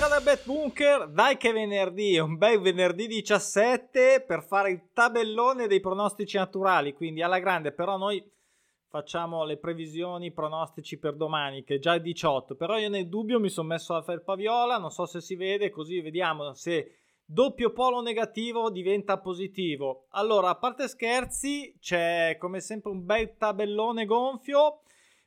Buonasera da Bet Bunker, dai che venerdì, un bel venerdì 17 per fare il tabellone dei pronostici naturali, quindi alla grande, però noi facciamo le previsioni, i pronostici per domani, che è già il 18, però io nel dubbio mi sono messo la felpa viola, non so se si vede, così vediamo se doppio polo negativo diventa positivo. Allora, a parte scherzi, c'è come sempre un bel tabellone gonfio,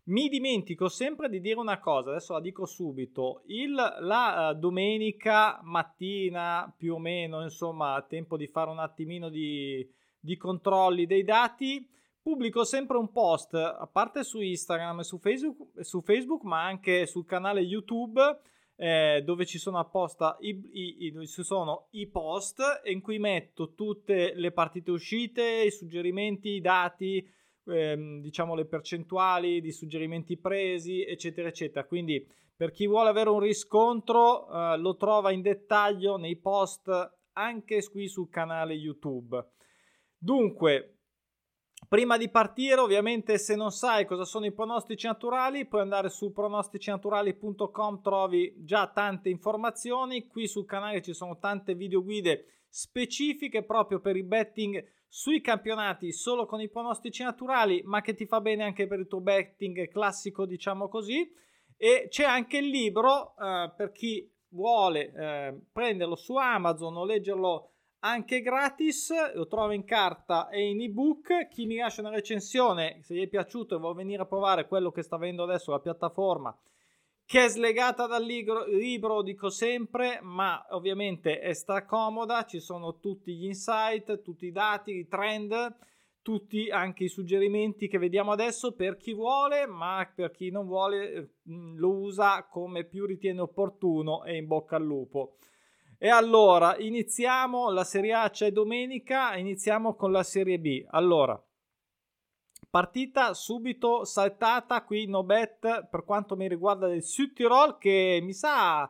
mi dimentico sempre di dire una cosa, adesso la dico subito. Il, la uh, domenica mattina, più o meno, insomma, a tempo di fare un attimino di, di controlli dei dati, pubblico sempre un post, a parte su Instagram e su Facebook, su Facebook ma anche sul canale YouTube. Eh, dove ci sono apposta i, i, i, ci sono i post in cui metto tutte le partite uscite, i suggerimenti, i dati, ehm, diciamo le percentuali di suggerimenti presi, eccetera, eccetera. Quindi per chi vuole avere un riscontro eh, lo trova in dettaglio nei post anche qui sul canale YouTube. Dunque, Prima di partire, ovviamente, se non sai cosa sono i pronostici naturali, puoi andare su pronosticinaturali.com, trovi già tante informazioni. Qui sul canale ci sono tante videoguide specifiche proprio per il betting sui campionati solo con i pronostici naturali, ma che ti fa bene anche per il tuo betting classico, diciamo così. E c'è anche il libro eh, per chi vuole eh, prenderlo su Amazon o leggerlo anche gratis, lo trovo in carta e in ebook. Chi mi lascia una recensione, se gli è piaciuto e vuole venire a provare quello che sta avendo adesso la piattaforma, che è slegata dal libro, libro, dico sempre, ma ovviamente è stracomoda, ci sono tutti gli insight, tutti i dati, i trend, tutti anche i suggerimenti che vediamo adesso per chi vuole, ma per chi non vuole mm, lo usa come più ritiene opportuno e in bocca al lupo. E allora, iniziamo, la Serie A c'è domenica, iniziamo con la Serie B. Allora, Partita subito saltata qui no bet per quanto mi riguarda del Südtirol che mi sa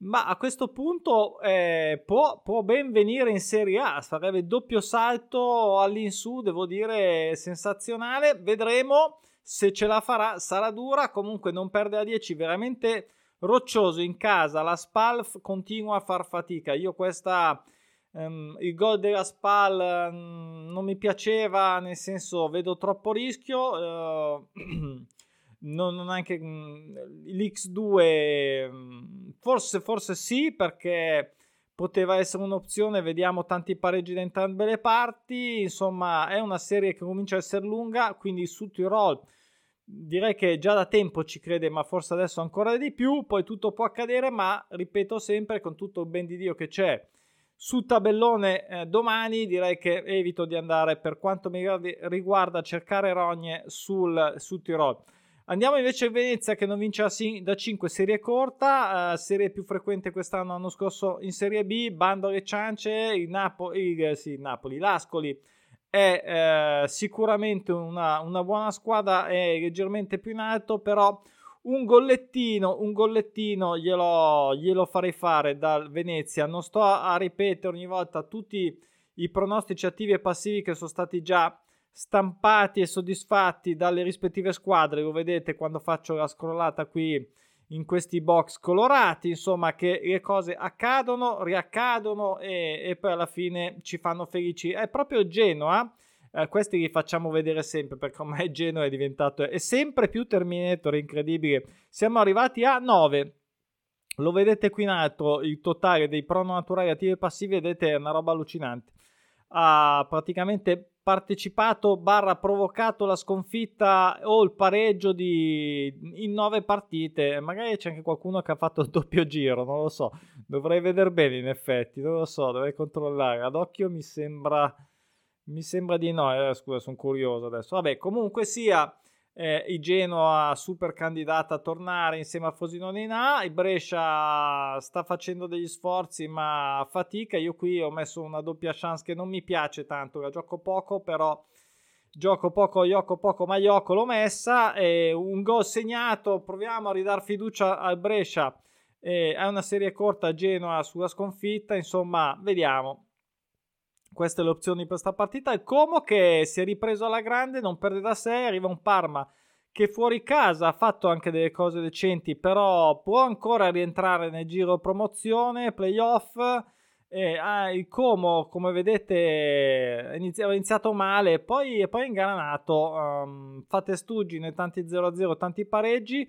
ma a questo punto eh, può, può, ben venire in Serie A, sarebbe doppio salto all'insù, devo dire sensazionale, vedremo se ce la farà, sarà dura, comunque non perde a 10, veramente roccioso in casa, la Spal continua a far fatica, io questa Um, il gol della Spal um, non mi piaceva, nel senso vedo troppo rischio. Uh, non, non anche um, l'X2 forse, forse sì perché poteva essere un'opzione. Vediamo tanti pareggi da entrambe le parti. Insomma, è una serie che comincia a essere lunga. Quindi su Tirol direi che già da tempo ci crede, ma forse adesso ancora di più. Poi tutto può accadere, ma ripeto sempre con tutto il ben di Dio che c'è su tabellone eh, domani direi che evito di andare per quanto mi riguarda a cercare rogne sul, sul Tirol. Andiamo invece a Venezia che non vince da 5 serie corta, eh, serie più frequente quest'anno, l'anno scorso in Serie B, Bando e Ciance, il, Napo- il, eh, sì, Napoli, l'Ascoli è eh, sicuramente una, una buona squadra, è leggermente più in alto, però un gollettino, un gollettino glielo, glielo farei fare dal Venezia. Non sto a, a ripetere ogni volta tutti i pronostici attivi e passivi che sono stati già stampati e soddisfatti dalle rispettive squadre. Lo vedete quando faccio la scrollata qui in questi box colorati. Insomma, che le cose accadono, riaccadono e, e poi alla fine ci fanno felici. È proprio Genoa eh, questi li facciamo vedere sempre perché ormai Genoa è diventato è sempre più Terminator, incredibile. Siamo arrivati a 9. Lo vedete qui in alto, il totale dei prono naturali attivi e passivi, vedete, è una roba allucinante. Ha praticamente partecipato barra provocato la sconfitta o il pareggio di... in nove partite. Magari c'è anche qualcuno che ha fatto il doppio giro, non lo so. Dovrei vedere bene in effetti, non lo so, dovrei controllare. Ad occhio mi sembra mi sembra di no, eh, scusa, sono curioso adesso. Vabbè, comunque sia, eh, il Genoa super candidata a tornare insieme a Frosinone in A, il Brescia sta facendo degli sforzi ma fatica, io qui ho messo una doppia chance che non mi piace tanto, la gioco poco però gioco poco, gioco poco, ma gioco l'ho messa, e un gol segnato, proviamo a ridare fiducia al Brescia, eh, è una serie corta Genoa sulla sconfitta, insomma vediamo, queste le opzioni per questa partita. Il Como che si è ripreso alla grande, non perde da sé, arriva un Parma che fuori casa ha fatto anche delle cose decenti, però può ancora rientrare nel giro promozione, playoff. E, ah, il Como, come vedete, aveva iniziato male, poi, poi ingranato. Um, fa testuggine, tanti 0-0, tanti pareggi.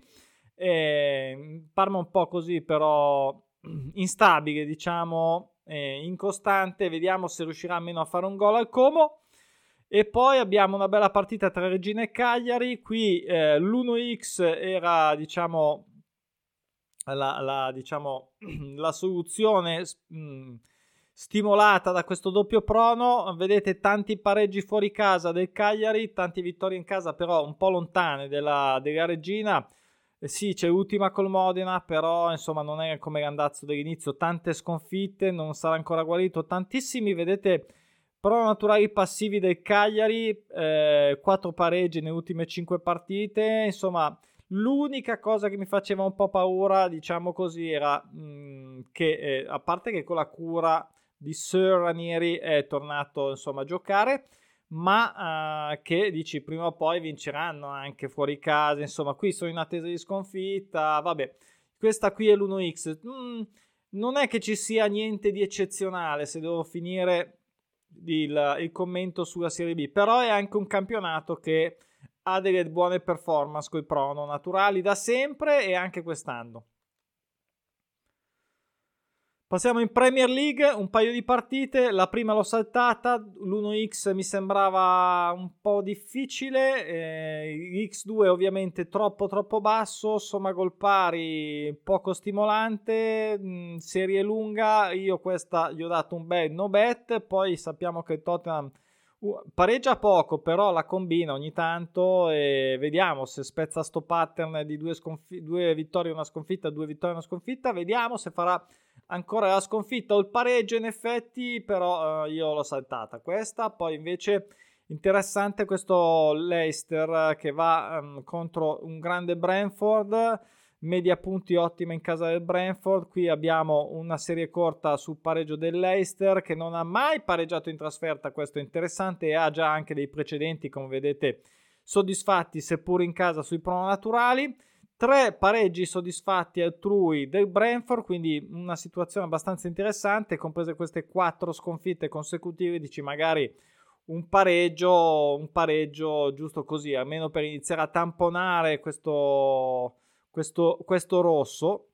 E, Parma un po' così, però instabile, diciamo, incostante. Vediamo se riuscirà almeno a fare un gol al Como. E poi abbiamo una bella partita tra Regina e Cagliari. Qui eh, l'1x era, diciamo, la, la, diciamo, la soluzione mm, stimolata da questo doppio prono. Vedete tanti pareggi fuori casa del Cagliari, tante vittorie in casa, però un po' lontane della, della Regina. Eh sì, c'è l'ultima col Modena, però insomma non è come l'andazzo dell'inizio. Tante sconfitte, non sarà ancora guarito. Tantissimi, vedete però naturali passivi del Cagliari, eh, 4 pareggi nelle ultime 5 partite, insomma l'unica cosa che mi faceva un po' paura, diciamo così, era mh, mm, che eh, a parte che con la cura di Sir Ranieri è tornato insomma a giocare, ma uh, che dici prima o poi vinceranno anche fuori casa, insomma qui sono in attesa di sconfitta, vabbè, questa qui è l'1x, mm, non è che ci sia niente di eccezionale se devo finire il, il commento sulla Serie B, però è anche un campionato che ha delle buone performance con i prono naturali da sempre e anche quest'anno. Passiamo in Premier League, un paio di partite, la prima l'ho saltata, l'1x mi sembrava un po' difficile, eh, x2 ovviamente troppo troppo basso, somma gol pari poco stimolante, mh, mm, serie lunga, io questa gli ho dato un bel no bet, poi sappiamo che Tottenham pareggia poco, però la combina ogni tanto e vediamo se spezza sto pattern di due, sconf- due vittorie e una sconfitta, due vittorie e una sconfitta, vediamo se farà ancora la sconfitta o il pareggio in effetti, però uh, io l'ho saltata questa, poi invece interessante questo Leicester che va um, contro un grande Brentford, media punti ottima in casa del Brentford, qui abbiamo una serie corta sul pareggio del Leicester che non ha mai pareggiato in trasferta, questo è interessante e ha già anche dei precedenti come vedete soddisfatti seppur in casa sui prono naturali tre pareggi soddisfatti altrui del Brentford, quindi una situazione abbastanza interessante, comprese queste quattro sconfitte consecutive, dici magari un pareggio, un pareggio giusto così, almeno per iniziare a tamponare questo, questo, questo rosso.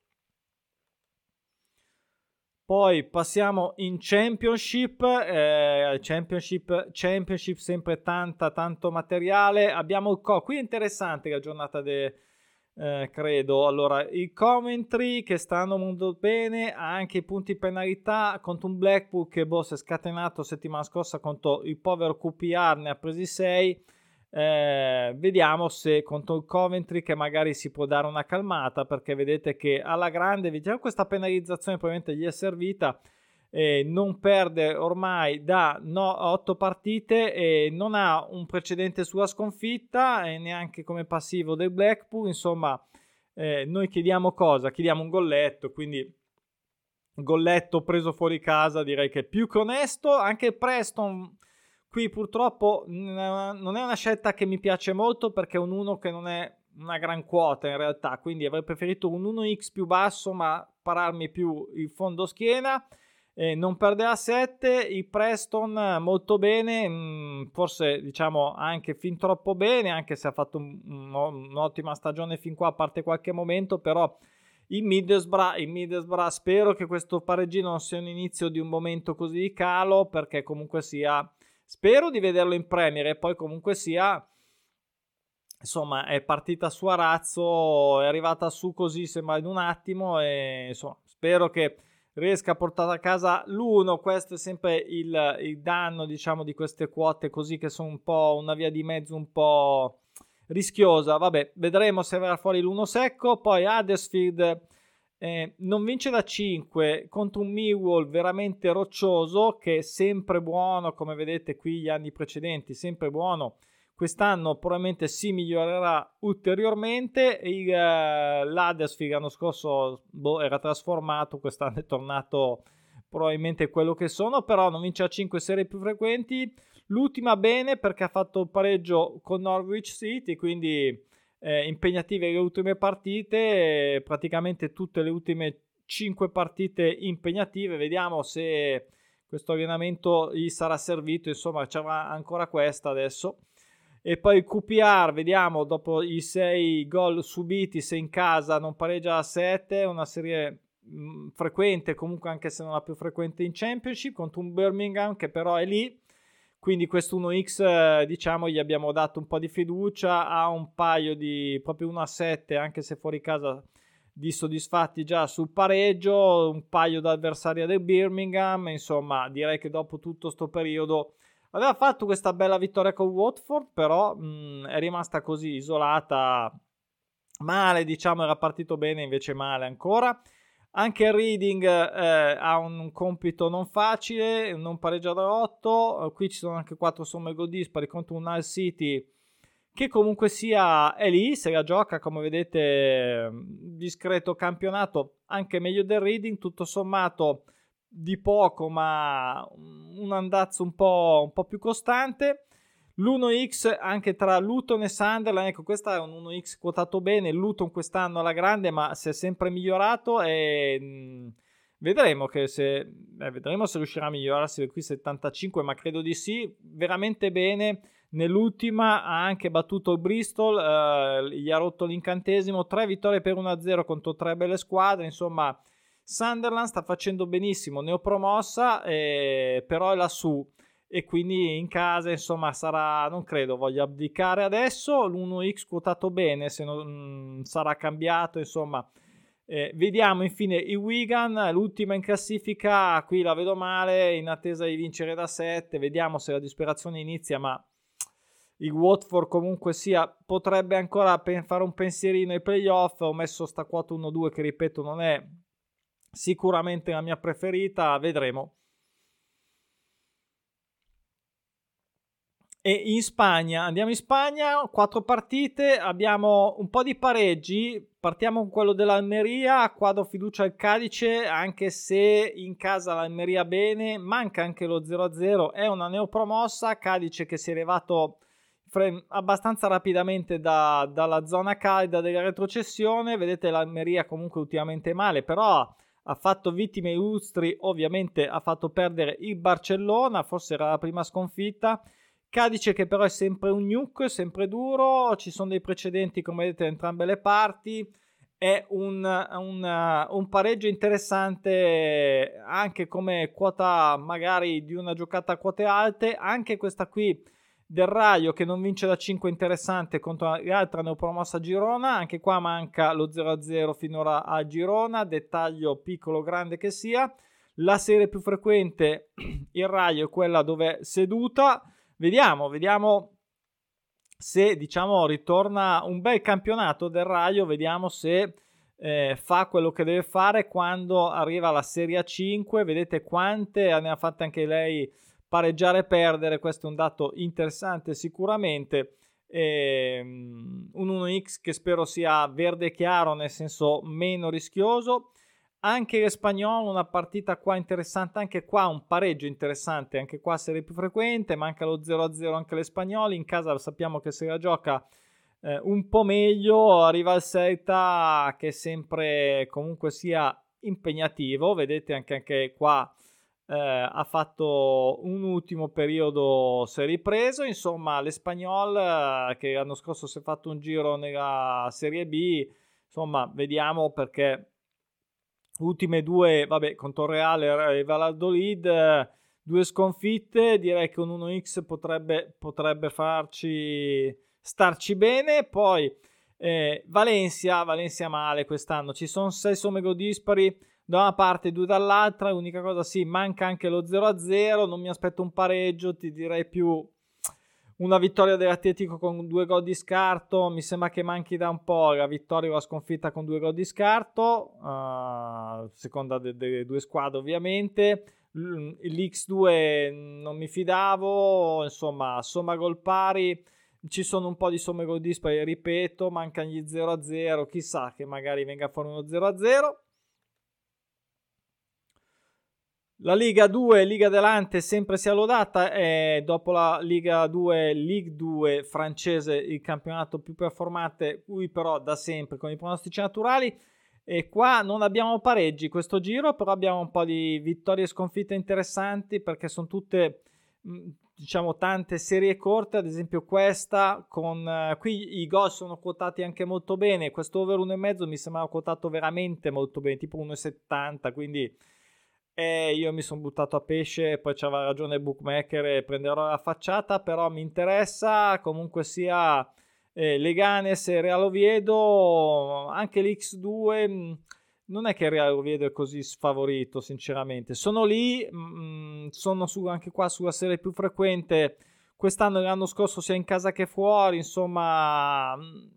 Poi passiamo in Championship, eh, Championship, Championship sempre tanta, tanto materiale. Abbiamo il Co. Qui è interessante la giornata de, eh, credo. Allora, i commentary che stanno molto bene, anche i punti penalità contro un Blackpool che boh, si è scatenato settimana scorsa contro il povero QPR, ne ha presi 6. Eh, vediamo se contro il Coventry che magari si può dare una calmata perché vedete che alla grande vediamo questa penalizzazione probabilmente gli è servita eh, non perde ormai da no, 8 partite e non ha un precedente sulla sconfitta e neanche come passivo del Blackpool. Insomma, eh, noi chiediamo cosa? Chiediamo un golletto, quindi golletto preso fuori casa direi che è più che onesto. Anche Preston qui purtroppo non è una scelta che mi piace molto perché è un 1 che non è una gran quota in realtà, quindi avrei preferito un 1x più basso ma pararmi più il fondo schiena. Eh, non perderà 7, i Preston molto bene, mm, forse diciamo anche fin troppo bene, anche se ha fatto un, un, un'ottima stagione fin qua, a parte qualche momento, però i Middlesbrough, i Middlesbrough spero che questo pareggino non sia un inizio di un momento così di calo, perché comunque sia, spero di vederlo in Premier e poi comunque sia insomma è partita su Arazzo, è arrivata su così sembra in un attimo e insomma spero che riesca a portare a casa l'1. Questo è sempre il, il, danno, diciamo, di queste quote così che sono un po' una via di mezzo un po' rischiosa. Vabbè, vedremo se verrà fuori l'1 secco. Poi Huddersfield eh, non vince da 5 contro un Millwall veramente roccioso che è sempre buono, come vedete qui gli anni precedenti, sempre buono Quest'anno probabilmente si migliorerà ulteriormente. Il, eh, L'Huddersfield l'anno scorso boh, era trasformato, quest'anno è tornato probabilmente quello che sono, però non vince a 5 serie più frequenti. L'ultima bene perché ha fatto pareggio con Norwich City, quindi eh, impegnative le ultime partite, praticamente tutte le ultime 5 partite impegnative, vediamo se questo allenamento gli sarà servito, insomma c'era ancora questa adesso. E poi il QPR, vediamo, dopo i 6 gol subiti, se in casa non pareggia a 7, una serie mm, frequente, comunque anche se non la più frequente in Championship, contro un Birmingham che però è lì. Quindi questo 1x, eh, diciamo, gli abbiamo dato un po' di fiducia, ha un paio di, proprio 1 a 7, anche se fuori casa di soddisfatti già sul pareggio, un paio d'avversari del Birmingham, insomma direi che dopo tutto questo periodo aveva fatto questa bella vittoria con Watford, però mh, mm, è rimasta così isolata male, diciamo era partito bene invece male ancora. Anche il Reading eh, ha un compito non facile, non pareggiato da 8, qui ci sono anche 4 somme gol dispari contro un Hull City che comunque sia è lì, se la gioca come vedete discreto campionato, anche meglio del Reading, tutto sommato di poco ma un andazzo un po', un po più costante. L'1x anche tra Luton e Sunderland, ecco questo è un 1x quotato bene, Luton quest'anno alla grande ma si è sempre migliorato e mh, vedremo, se, eh, vedremo se riuscirà a migliorarsi qui 75 ma credo di sì, veramente bene. Nell'ultima ha anche battuto Bristol, eh, gli ha rotto l'incantesimo, tre vittorie per 1-0 contro tre belle squadre, insomma Sunderland sta facendo benissimo, neopromossa, eh, però è lassù e quindi in casa insomma sarà, non credo voglia abdicare adesso, l'1x quotato bene, se non mm, sarà cambiato insomma. Eh, vediamo infine i Wigan, l'ultima in classifica, qui la vedo male, in attesa di vincere da 7, vediamo se la disperazione inizia, ma il Watford comunque sia potrebbe ancora fare un pensierino ai playoff ho messo sta quota 1-2 che ripeto non è sicuramente la mia preferita vedremo e in Spagna andiamo in Spagna quattro partite abbiamo un po' di pareggi partiamo con quello dell'Almeria qua do fiducia al Cadice anche se in casa l'Almeria bene manca anche lo 0-0 è una neopromossa Cadice che si è elevato abbastanza rapidamente da, dalla zona calda della retrocessione. Vedete l'Almeria comunque ultimamente male, però ha fatto vittime illustri, ovviamente ha fatto perdere il Barcellona, forse era la prima sconfitta. Cadice che però è sempre un nuke, sempre duro, ci sono dei precedenti come vedete da entrambe le parti, è un, un, un pareggio interessante anche come quota magari di una giocata a quote alte, anche questa qui del Raio che non vince da 5 interessante contro l'altra neopromossa Girona, anche qua manca lo 0-0 finora a Girona, dettaglio piccolo o grande che sia. La serie più frequente, il Raio, è quella dove è seduta. Vediamo, vediamo se diciamo ritorna un bel campionato del Raio, vediamo se eh, fa quello che deve fare quando arriva la Serie A5. Vedete quante ne ha fatte anche lei pareggiare e perdere, questo è un dato interessante sicuramente. E, um, un 1x che spero sia verde chiaro, nel senso meno rischioso. Anche l'espagnolo, una partita qua interessante, anche qua un pareggio interessante, anche qua serie più frequente, manca lo 0-0 anche l'espagnolo, in casa sappiamo che se la gioca eh, un po' meglio, arriva il Celta che sempre comunque sia impegnativo, vedete anche, anche qua eh, ha fatto un ultimo periodo, si è ripreso, insomma l'Espagnol eh, che l'anno scorso si è fatto un giro nella Serie B, insomma vediamo perché ultime due, vabbè, contro Reale e Valladolid, eh, due sconfitte, direi che un 1x potrebbe, potrebbe farci starci bene, poi eh, Valencia, Valencia male quest'anno, ci sono 6 somme dispari, da una parte e due dall'altra. L'unica cosa, sì, manca anche lo 0-0. Non mi aspetto un pareggio, ti direi più una vittoria dell'Atletico con due gol di scarto. Mi sembra che manchi da un po' la vittoria o la sconfitta con due gol di scarto, uh, seconda delle de due squadre, ovviamente. L'X2 non mi fidavo, insomma, somma gol pari. Ci sono un po' di somme gol dispari, ripeto, mancano gli 0-0, chissà che magari venga fuori uno 0-0. La Liga 2, Liga Delante, sempre sia lodata e dopo la Liga 2, Ligue 2 francese, il campionato più performante, cui però da sempre con i pronostici naturali. E qua non abbiamo pareggi questo giro, però abbiamo un po' di vittorie e sconfitte interessanti perché sono tutte, diciamo, tante serie corte. Ad esempio, questa con uh, qui i gol sono quotati anche molto bene. Questo over 1,5 mi sembrava quotato veramente molto bene, tipo 1,70. Quindi e io mi sono buttato a pesce, poi c'aveva ragione bookmaker e prenderò la facciata, però mi interessa comunque sia eh, Leganes e Real Oviedo, anche l'X2 mm, non è che Real Oviedo è così sfavorito sinceramente, sono lì, mh, mm, sono su, anche qua sulla serie più frequente, quest'anno e l'anno scorso sia in casa che fuori, insomma mm,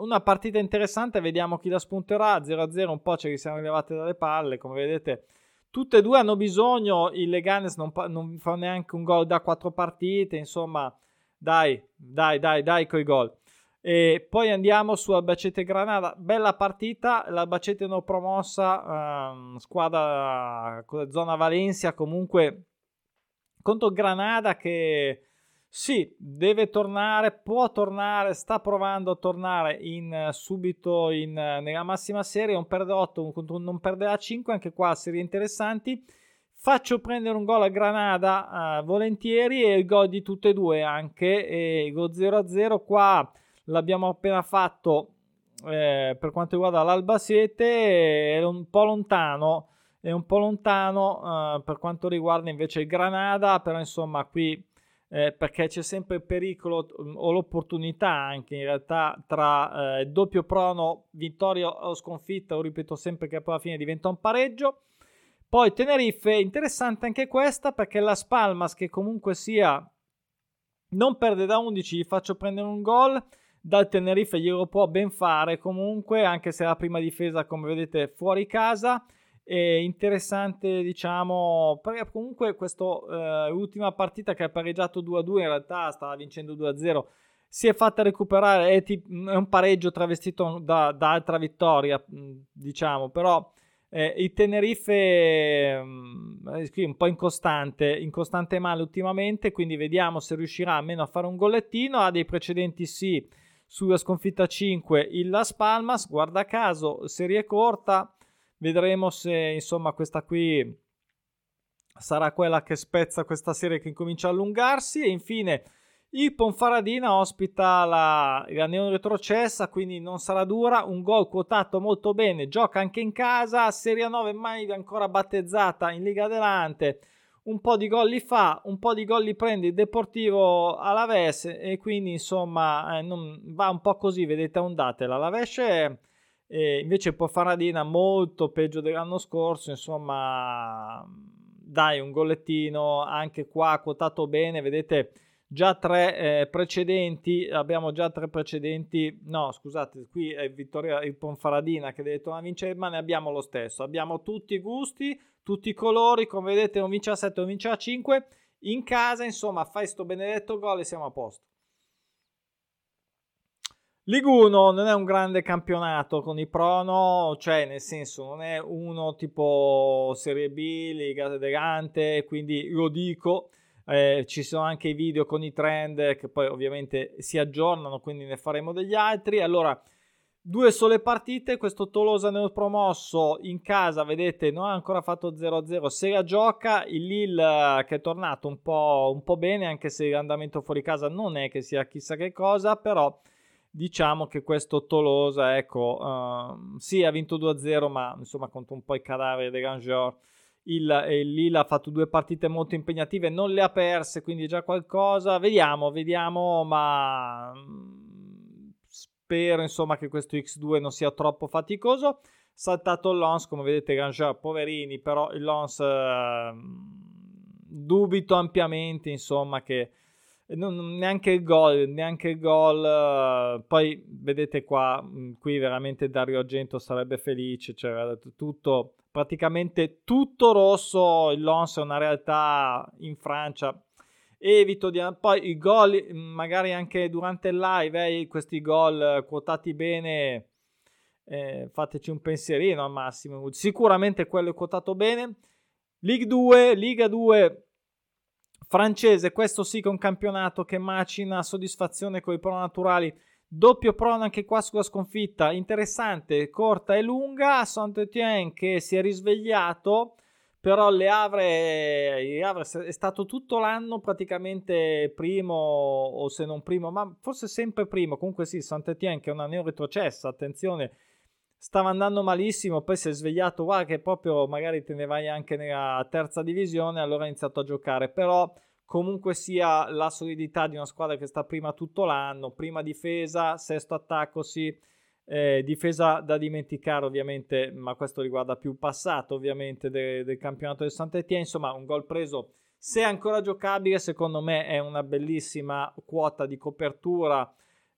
una partita interessante, vediamo chi la spunterà, 0-0 un po' ce li siamo levati dalle palle, come vedete Tutte e due hanno bisogno, il Leganes non, non fa neanche un gol da quattro partite, insomma, dai, dai, dai, dai coi gol. E poi andiamo su Albacete Granada, bella partita, l'Albacete non promossa, ehm, squadra zona Valencia comunque contro Granada che sì, deve tornare, può tornare, sta provando a tornare in, subito in, nella massima serie, un perde 8 contro un non perde a 5, anche qua serie interessanti. Faccio prendere un gol a Granada uh, volentieri e il gol di tutte e due anche, e lo 0-0 qua l'abbiamo appena fatto eh, per quanto riguarda l'Albacete, è un po' lontano, è un po' lontano uh, per quanto riguarda invece il Granada, però insomma qui eh, perché c'è sempre il pericolo mm, o l'opportunità anche in realtà tra eh, doppio prono, vittoria o sconfitta, o ripeto sempre che poi alla fine diventa un pareggio. Poi Tenerife, interessante anche questa perché la Spalmas che comunque sia non perde da 11, gli faccio prendere un gol. Dal Tenerife glielo può ben fare comunque, anche se la prima difesa come vedete fuori casa e interessante, diciamo, perché comunque questa eh, ultima partita che ha pareggiato 2-2, in realtà stava vincendo 2-0, si è fatta recuperare, è, t- è un pareggio travestito da, da, altra vittoria, diciamo, però eh, il Tenerife mh, è un po' incostante, incostante male ultimamente, quindi vediamo se riuscirà almeno a fare un gollettino, ha dei precedenti sì, sulla sconfitta 5 il Las Palmas, guarda caso, serie corta, Vedremo se insomma questa qui sarà quella che spezza questa serie che incomincia a allungarsi. E infine il Ponfaradina ospita la, la Neon retrocessa, quindi non sarà dura. Un gol quotato molto bene, gioca anche in casa. Serie 9 mai ancora battezzata in Liga Delante. Un po' di gol li fa, un po' di gol li prende il Deportivo Alaves e quindi insomma eh, non, va un po' così, vedete a ondate. L'Alaves e invece Pofaradina molto peggio dell'anno scorso, insomma, dai un gollettino anche qua quotato bene, vedete già tre eh, precedenti, abbiamo già tre precedenti, no scusate, qui è Vittoria il Ponfaradina che deve tornare a vincere, ma ne abbiamo lo stesso, abbiamo tutti i gusti, tutti i colori, come vedete un vince a 7, un vince a 5, in casa insomma fai sto benedetto gol e siamo a posto. Liguno non è un grande campionato con i prono, cioè nel senso non è uno tipo Serie B, Liga elegante, quindi lo dico, eh, ci sono anche i video con i trend che poi ovviamente si aggiornano, quindi ne faremo degli altri. Allora, due sole partite, questo Tolosa nel promosso in casa, vedete, non ha ancora fatto 0-0, se la gioca, il Lille che è tornato un po', un po' bene, anche se l'andamento fuori casa non è che sia chissà che cosa, però diciamo che questo Tolosa, ecco, uh, sì, ha vinto 2-0, ma insomma contro un po' i cadaveri dei Rangers. Il, il Lille ha fatto due partite molto impegnative, non le ha perse, quindi già qualcosa. Vediamo, vediamo, ma mm, spero insomma che questo X2 non sia troppo faticoso. Saltato il Lons, come vedete, Rangers, poverini, però il Lons uh, dubito ampiamente, insomma, che non, neanche il gol, neanche il gol. Uh, poi vedete qua, mm, qui veramente Dario Argento sarebbe felice, cioè tutto, praticamente tutto rosso. Il Lons è una realtà in Francia. Evito di poi i gol, mm, magari anche durante il live, eh, questi gol quotati bene. Eh, fateci un pensierino al massimo. Sicuramente quello è quotato bene. Ligue 2, Liga 2 francese, questo sì che è un campionato che macina soddisfazione con i pro naturali. Doppio prono anche qua sulla sconfitta, interessante, corta e lunga. Saint-Étienne che si è risvegliato, però Le Havre, Havre è stato tutto l'anno praticamente primo, o se non primo, ma forse sempre primo. Comunque sì, Saint-Étienne che è una neo retrocessa, attenzione, stava andando malissimo, poi si è svegliato, guarda che proprio magari te ne vai anche nella terza divisione, allora ha iniziato a giocare, però comunque sia la solidità di una squadra che sta prima tutto l'anno, prima difesa, sesto attacco, sì, eh, difesa da dimenticare ovviamente, ma questo riguarda più il passato ovviamente de- del campionato del Sant'Etienne, insomma un gol preso se ancora giocabile secondo me è una bellissima quota di copertura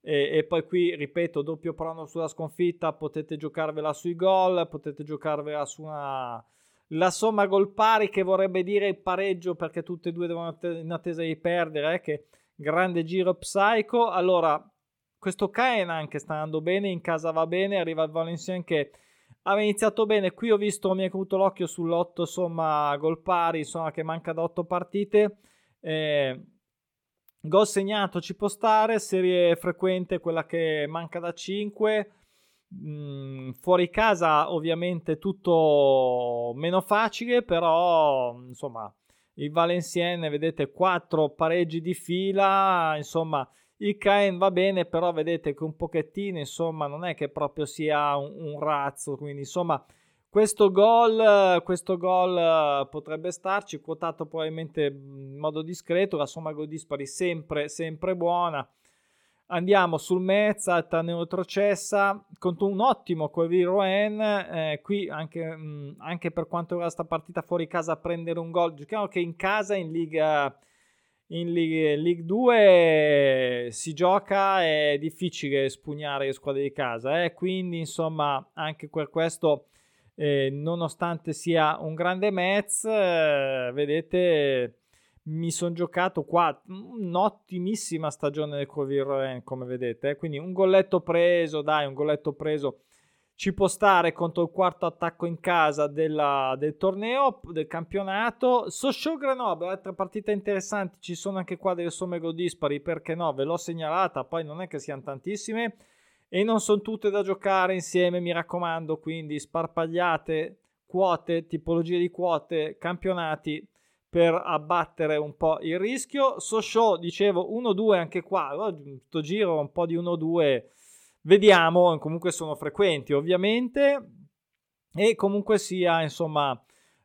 e, e, poi qui, ripeto, doppio prono sulla sconfitta, potete giocarvela sui gol, potete giocarvela su una... La somma gol pari che vorrebbe dire il pareggio perché tutte e due devono in attesa di perdere, eh, che grande giro psycho. Allora, questo Caen anche sta andando bene, in casa va bene, arriva il Valenciennes che aveva iniziato bene, qui ho visto, mi è caduto l'occhio sull'8 somma gol pari, insomma che manca da 8 partite. Eh, Gol segnato ci può stare, serie frequente quella che manca da 5. Mm, fuori casa ovviamente tutto meno facile, però insomma il Valenciennes vedete 4 pareggi di fila, insomma il Caen va bene, però vedete che un pochettino insomma non è che proprio sia un, un razzo, quindi insomma questo gol, questo gol eh, potrebbe starci, quotato probabilmente in modo discreto, la somma gol dispari sempre, sempre buona. Andiamo sul Mezza, alta neutrocessa, contro un ottimo Corvi Rouen, eh, qui anche, mh, anche, per quanto riguarda questa partita fuori casa prendere un gol, giochiamo che in casa in Liga, in Liga, League 2 si gioca, è difficile spugnare le squadre di casa, eh? quindi insomma anche per questo eh, nonostante sia un grande Metz, eh, vedete, mi sono giocato qua un'ottimissima stagione del Corvier come vedete, eh. quindi un golletto preso, dai, un golletto preso ci può stare contro il quarto attacco in casa della, del torneo, del campionato. Sochaux Grenoble, altre partite interessanti, ci sono anche qua delle somme gol dispari, perché no, ve l'ho segnalata, poi non è che siano tantissime e non sono tutte da giocare insieme, mi raccomando, quindi sparpagliate quote, tipologie di quote, campionati per abbattere un po' il rischio. Sochaux, dicevo, 1-2 anche qua, questo giro un po' di 1-2, vediamo, comunque sono frequenti ovviamente, e comunque sia, insomma,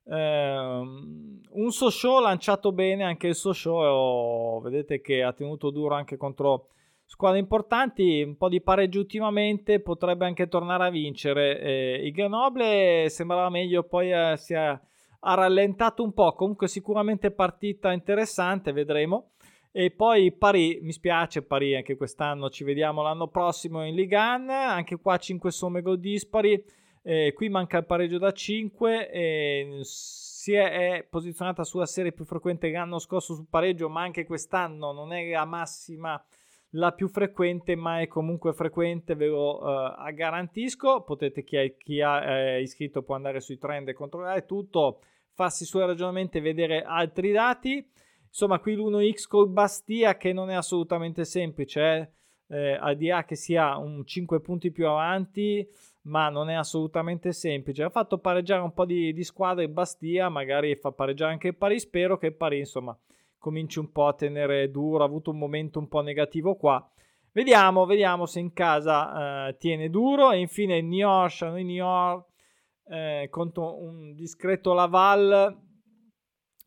ehm, un Sochaux lanciato bene, anche il Sochaux, vedete che ha tenuto duro anche contro squadre importanti, un po' di pareggio ultimamente, potrebbe anche tornare a vincere. Eh, il Grenoble sembrava meglio, poi eh, si è, ha rallentato un po', comunque sicuramente partita interessante, vedremo. E poi Paris, mi spiace Paris anche quest'anno, ci vediamo l'anno prossimo in Ligue 1, anche qua 5 somme gol dispari, eh, qui manca il pareggio da 5, eh, si è, è, posizionata sulla serie più frequente l'anno scorso sul pareggio, ma anche quest'anno non è la massima la più frequente, ma è comunque frequente, ve lo uh, garantisco. Potete, chi, è, chi ha eh, iscritto può andare sui trend e controllare tutto, farsi i suoi ragionamenti e vedere altri dati. Insomma, qui l'1x col Bastia che non è assolutamente semplice, eh? eh, al di là che sia un 5 punti più avanti, ma non è assolutamente semplice. Ha fatto pareggiare un po' di, di squadre Bastia, magari fa pareggiare anche il Paris. Spero che il Paris, insomma, cominci un po' a tenere duro, ha avuto un momento un po' negativo qua. Vediamo, vediamo se in casa eh, tiene duro. E infine Niort, noi Niort eh, contro un discreto Laval.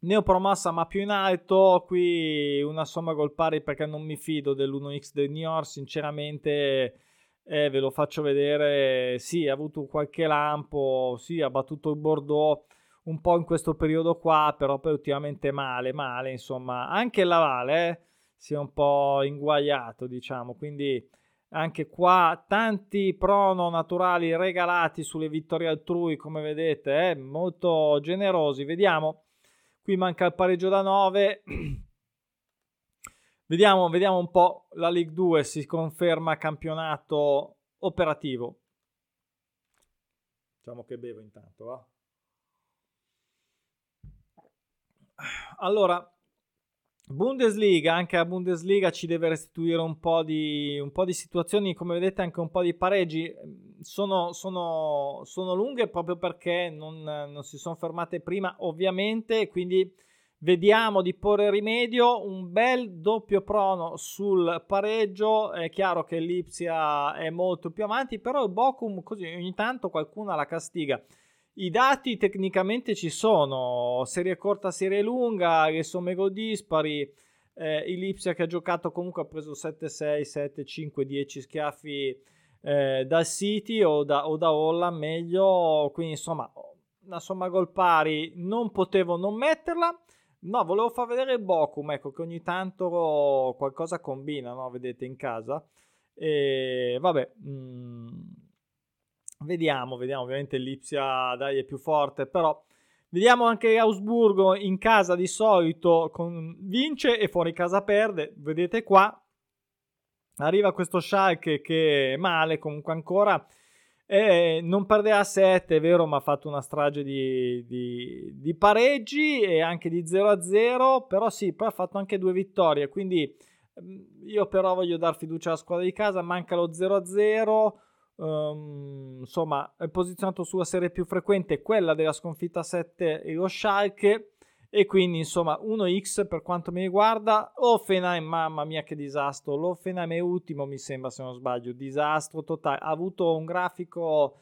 Neopromossa ma più in alto, qui una somma gol pari perché non mi fido dell'1x del Niort, sinceramente eh, ve lo faccio vedere, sì ha avuto qualche lampo, sì ha battuto il Bordeaux, un po' in questo periodo qua, però poi ultimamente male, male, insomma, anche la Vale eh, si è un po' inguagliato, diciamo, quindi anche qua tanti prono naturali regalati sulle vittorie altrui, come vedete, eh, molto generosi. Vediamo, qui manca il pareggio da 9. vediamo, vediamo un po' la League 2 si conferma campionato operativo. Diciamo che bevo intanto, va. Allora, Bundesliga, anche la Bundesliga ci deve restituire un po, di, un po' di situazioni, come vedete anche un po' di pareggi, sono, sono, sono lunghe proprio perché non, non, si sono fermate prima ovviamente, quindi vediamo di porre rimedio, un bel doppio prono sul pareggio, è chiaro che l'Ipsia è molto più avanti, però il Bochum così ogni tanto qualcuno la castiga. I dati tecnicamente ci sono, serie corta, serie lunga, le somme gol dispari, eh, il Lipsia che ha giocato comunque ha preso 7, 6, 7, 5, 10 schiaffi eh, dal City o da, o da Holland meglio, quindi insomma una somma gol pari non potevo non metterla. No, volevo far vedere il Bochum, ecco che ogni tanto qualcosa combina, no? Vedete in casa. E vabbè, mh, mm, Vediamo, vediamo, ovviamente l'Ipsia dai è più forte, però vediamo anche Ausburgo in casa di solito con, vince e fuori casa perde, vedete qua. Arriva questo Schalke che è male comunque ancora, eh, non perde a 7, è vero, ma ha fatto una strage di, di, di pareggi e anche di 0-0, però sì, poi ha fatto anche due vittorie, quindi mm, io però voglio dar fiducia alla squadra di casa, manca lo 0-0 um, insomma è posizionato sulla serie più frequente quella della sconfitta 7 e lo Schalke. E quindi insomma 1x per quanto mi riguarda. Offenheim mamma mia che disastro. l'Offenheim è ultimo mi sembra se non sbaglio. Disastro totale. Ha avuto un grafico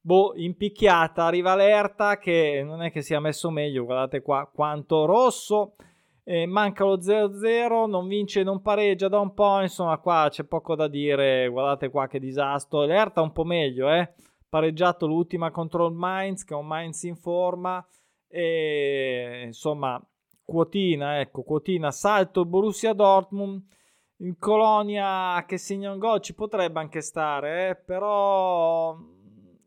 boh impicchiata. Arriva l'Erta che non è che sia messo meglio guardate qua quanto rosso eh, manca lo 0-0, non vince, non pareggia da un po', insomma qua c'è poco da dire, guardate qua che disastro, l'Erta un po' meglio, eh? pareggiato l'ultima contro il Mainz, che è un Mainz in forma, e insomma quotina, ecco, quotina, salto Borussia Dortmund, in Colonia che segna un gol ci potrebbe anche stare, eh? però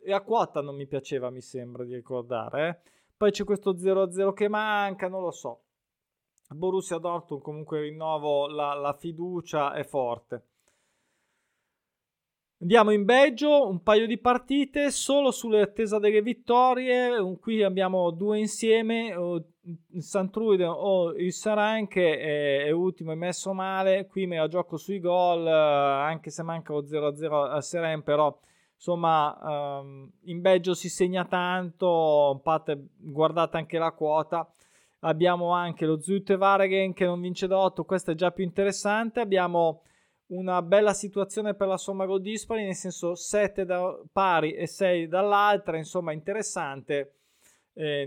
e a quota non mi piaceva, mi sembra di ricordare. Eh? Poi c'è questo 0-0 che manca, non lo so. Borussia Dortmund comunque rinnovo la, la fiducia è forte. Andiamo in Belgio, un paio di partite solo sull'attesa delle vittorie. Qui abbiamo due insieme, il Santruiden o il Saran che è, è, ultimo e messo male. Qui me la gioco sui gol, anche se manca lo 0-0 al Saran, però insomma um, in Belgio si segna tanto, guardate anche la quota abbiamo anche lo Zutte Varegen che non vince da 8, questo è già più interessante, abbiamo una bella situazione per la somma gol dispari, nel senso 7 da pari e 6 dall'altra, insomma interessante. Eh,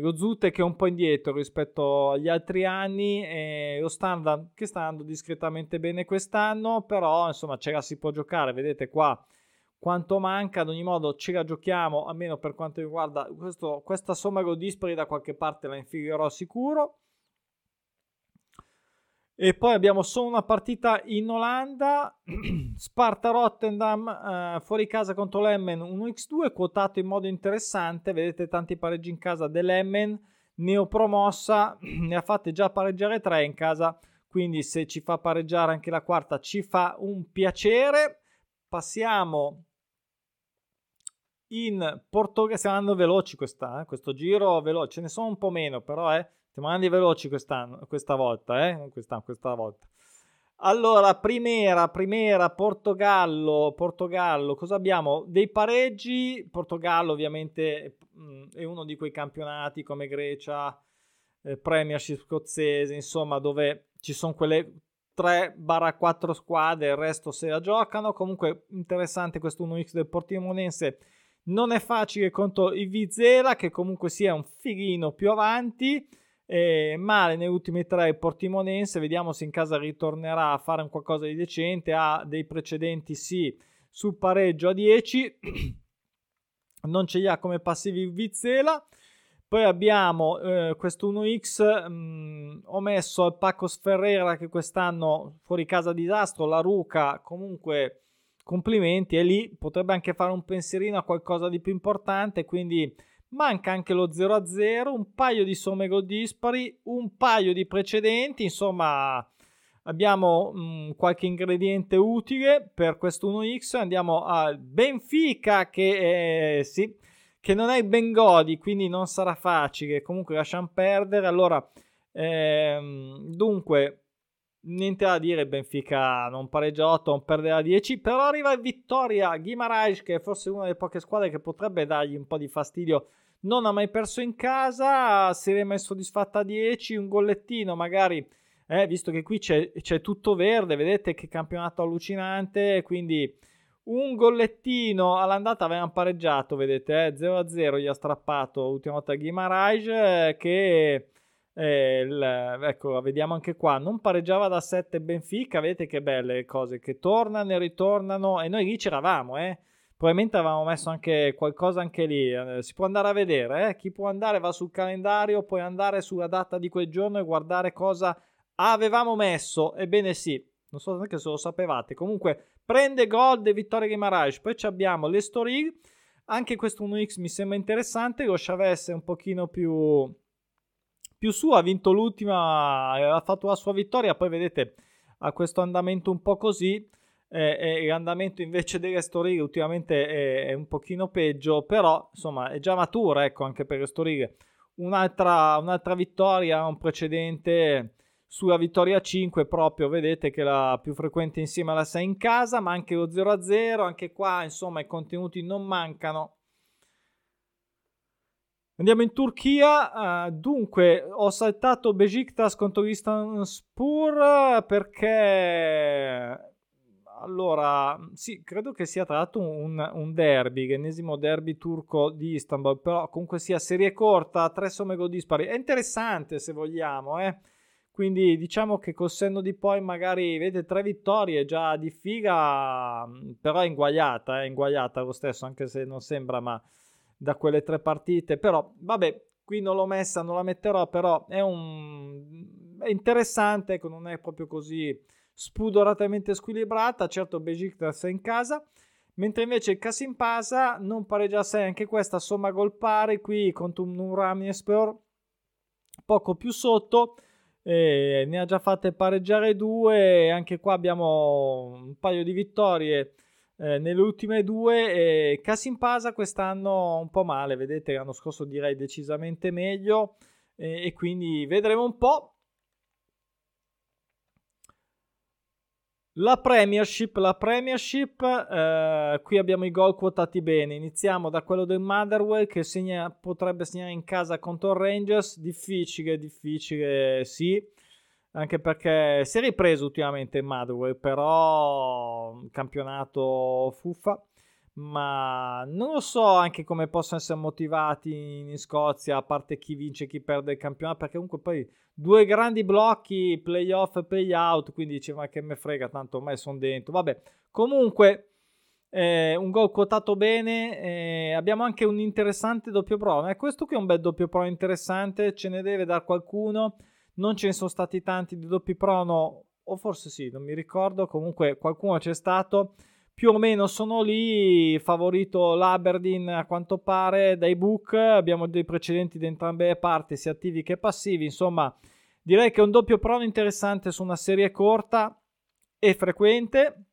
lo Zutte che è un po' indietro rispetto agli altri anni, eh, lo standard che sta andando discretamente bene quest'anno, però insomma ce la si può giocare, vedete qua quanto manca, ad ogni modo ce la giochiamo, almeno per quanto riguarda questo, questa somma gol dispari da qualche parte la infilerò sicuro. E poi abbiamo solo una partita in Olanda, Sparta Rotterdam eh, fuori casa contro l'Emmen 1x2, quotato in modo interessante, vedete tanti pareggi in casa dell'Emmen, neopromossa, ne ha fatte già pareggiare 3 in casa, quindi se ci fa pareggiare anche la quarta ci fa un piacere. Passiamo in Portogallo. Stiamo andando veloci questa, eh? questo giro veloce. Ce ne sono un po' meno, però eh? stiamo andando veloci quest'anno, questa volta. Eh? Questa, questa volta. Allora, Primera, Primera, Portogallo, Portogallo, cosa abbiamo? Dei pareggi, Portogallo ovviamente è uno di quei campionati come Grecia, eh, Premiership scozzese, insomma, dove ci sono quelle 3-4 squadre, il resto se la giocano. Comunque interessante questo 1x del Portimonense non è facile contro il Vizela, che comunque sia un fighino più avanti. Eh, male negli ultimi tre il Portimonense. Vediamo se in casa ritornerà a fare un qualcosa di decente. Ha dei precedenti, sì, sul pareggio a 10. non ce li ha come passivi il Vizela. Poi abbiamo eh, questo 1x, mh, mm, ho messo al Pacos Ferrera che quest'anno fuori casa disastro, la Ruca comunque complimenti e lì potrebbe anche fare un pensierino a qualcosa di più importante quindi manca anche lo 0-0 un paio di somme gol dispari un paio di precedenti insomma abbiamo mh, mm, qualche ingrediente utile per questo 1x andiamo al Benfica che è, sì, che non è il Bengodi quindi non sarà facile comunque lasciamo perdere. Allora Ehm, dunque, niente da dire, Benfica non pareggia 8, non perde 10, però arriva Vittoria Guimaraes che è forse una delle poche squadre che potrebbe dargli un po' di fastidio. Non ha mai perso in casa, si è mai soddisfatta a 10, un gollettino magari, eh, visto che qui c'è, c'è tutto verde, vedete che campionato allucinante, quindi un gollettino all'andata avevano pareggiato, vedete, eh, 0-0 gli ha strappato l'ultima volta Guimaraes eh, che il, ecco, vediamo anche qua, non pareggiava da 7 Benfica, vedete che belle cose che tornano e ritornano. E noi lì c'eravamo, eh. Probabilmente avevamo messo anche qualcosa anche lì, eh, si può andare a vedere, eh. chi può andare va sul calendario, puoi andare sulla data di quel giorno e guardare cosa avevamo messo, ebbene sì, non so neanche se lo sapevate, comunque prende gol di Vittoria Guimaraes, poi abbiamo le story, anche questo 1x mi sembra interessante, lo Chavez è un pochino più più su, ha vinto l'ultima, ha fatto la sua vittoria, poi vedete ha questo andamento un po' così, eh, eh, l'andamento invece delle storie ultimamente è, è, un pochino peggio, però insomma è già matura, ecco, anche per le storie. Un'altra, un'altra vittoria, un precedente sulla vittoria 5 proprio, vedete che la più frequente insieme alla 6 in casa, ma anche lo 0-0, anche qua insomma i contenuti non mancano Andiamo in Turchia, uh, dunque ho saltato Besiktas contro Spur perché allora sì, credo che sia tra l'altro un, un derby, l'ennesimo derby turco di Istanbul, però comunque sia serie corta, tre somme gol dispari, è interessante se vogliamo, eh. Quindi diciamo che col senno di poi magari vedete tre vittorie già di figa, però è inguagliata, è inguagliata lo stesso, anche se non sembra, ma da quelle tre partite. Però, vabbè, qui non l'ho messa, non la metterò, però è, un... è interessante, ecco, non è proprio così spudoratamente squilibrata. Certo, Besiktas è in casa. Mentre invece il Casimpasa non pareggia 6, anche questa somma gol pari qui contro un Ramniespor poco più sotto. Ne ha già fatte pareggiare due. Anche qua abbiamo un paio di vittorie eh, nelle ultime due. Eh, Casimpasa quest'anno un po' male, vedete, l'anno scorso direi decisamente meglio eh, e quindi vedremo un po'. La Premiership, la Premiership, eh, qui abbiamo i gol quotati bene. Iniziamo da quello del Motherwell che segna, potrebbe segnare in casa contro il Rangers. Difficile, difficile, sì anche perché si è ripreso ultimamente il Motherwell, però campionato fuffa, ma non lo so anche come possono essere motivati in Scozia, a parte chi vince e chi perde il campionato, perché comunque poi due grandi blocchi, playoff e playout, quindi dice ma che me frega, tanto ormai sono dentro, vabbè, comunque... Eh, un gol quotato bene. Eh, abbiamo anche un interessante doppio pro. Eh, questo qui è un bel doppio pro interessante. Ce ne deve dar qualcuno non ce ne sono stati tanti di doppi prono, o forse sì, non mi ricordo, comunque qualcuno c'è stato. Più o meno sono lì, favorito l'Aberdeen a quanto pare dai book, abbiamo dei precedenti da entrambe le parti, sia attivi che passivi, insomma direi che è un doppio prono interessante su una serie corta e frequente.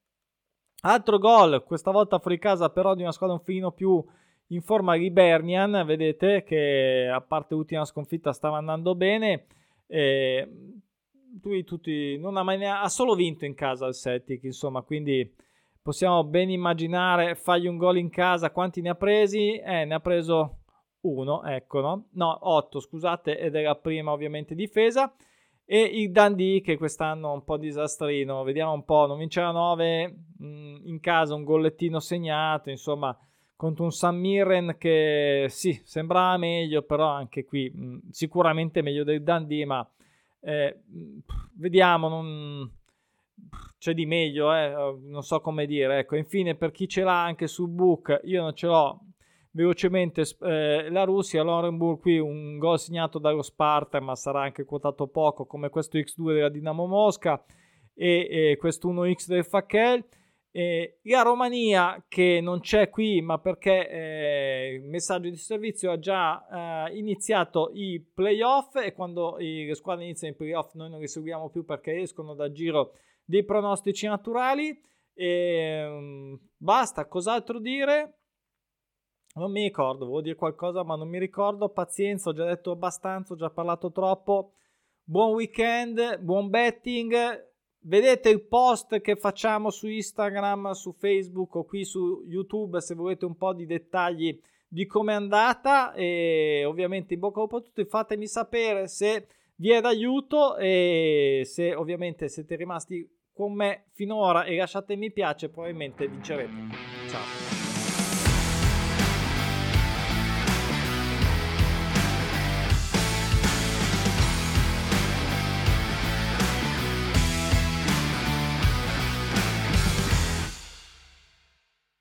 Altro gol, questa volta fuori casa però di una squadra un filino più in forma Hibernian, vedete che a parte l'ultima sconfitta stava andando bene. E lui tutti, non ha, mai ha solo vinto in casa il Celtic, insomma, quindi possiamo ben immaginare, fagli un gol in casa, quanti ne ha presi? Eh, ne ha preso uno, ecco, no? No, otto, scusate, ed è la prima ovviamente difesa. E il Dundee che quest'anno è un po' disastrino, vediamo un po', non vinceva 9 mm, in casa, un gollettino segnato, insomma, contro un San Mirren che sì, sembrava meglio, però anche qui mh, sicuramente meglio del Dundee, ma eh, vediamo, non... c'è di meglio, eh? non so come dire. Ecco, infine per chi ce l'ha anche sul book, io non ce l'ho velocemente eh, la Russia, l'Orenburg qui un gol segnato dallo Sparta, ma sarà anche quotato poco come questo X2 della Dinamo Mosca e, e questo 1X del Fakel. Eh, la Romania che non c'è qui ma perché eh, il messaggio di servizio ha già eh, iniziato i playoff e quando le squadre iniziano i playoff noi non li seguiamo più perché escono dal giro dei pronostici naturali. E, um, basta cos'altro dire? Non mi ricordo volevo dire qualcosa ma non mi ricordo. Pazienza ho già detto abbastanza ho già parlato troppo. Buon weekend, buon betting. Vedete il post che facciamo su Instagram, su Facebook o qui su YouTube se volete un po' di dettagli di come è andata. E ovviamente in bocca al lupo a tutti fatemi sapere se vi è d'aiuto e se ovviamente siete rimasti con me finora e lasciate mi piace probabilmente vincerete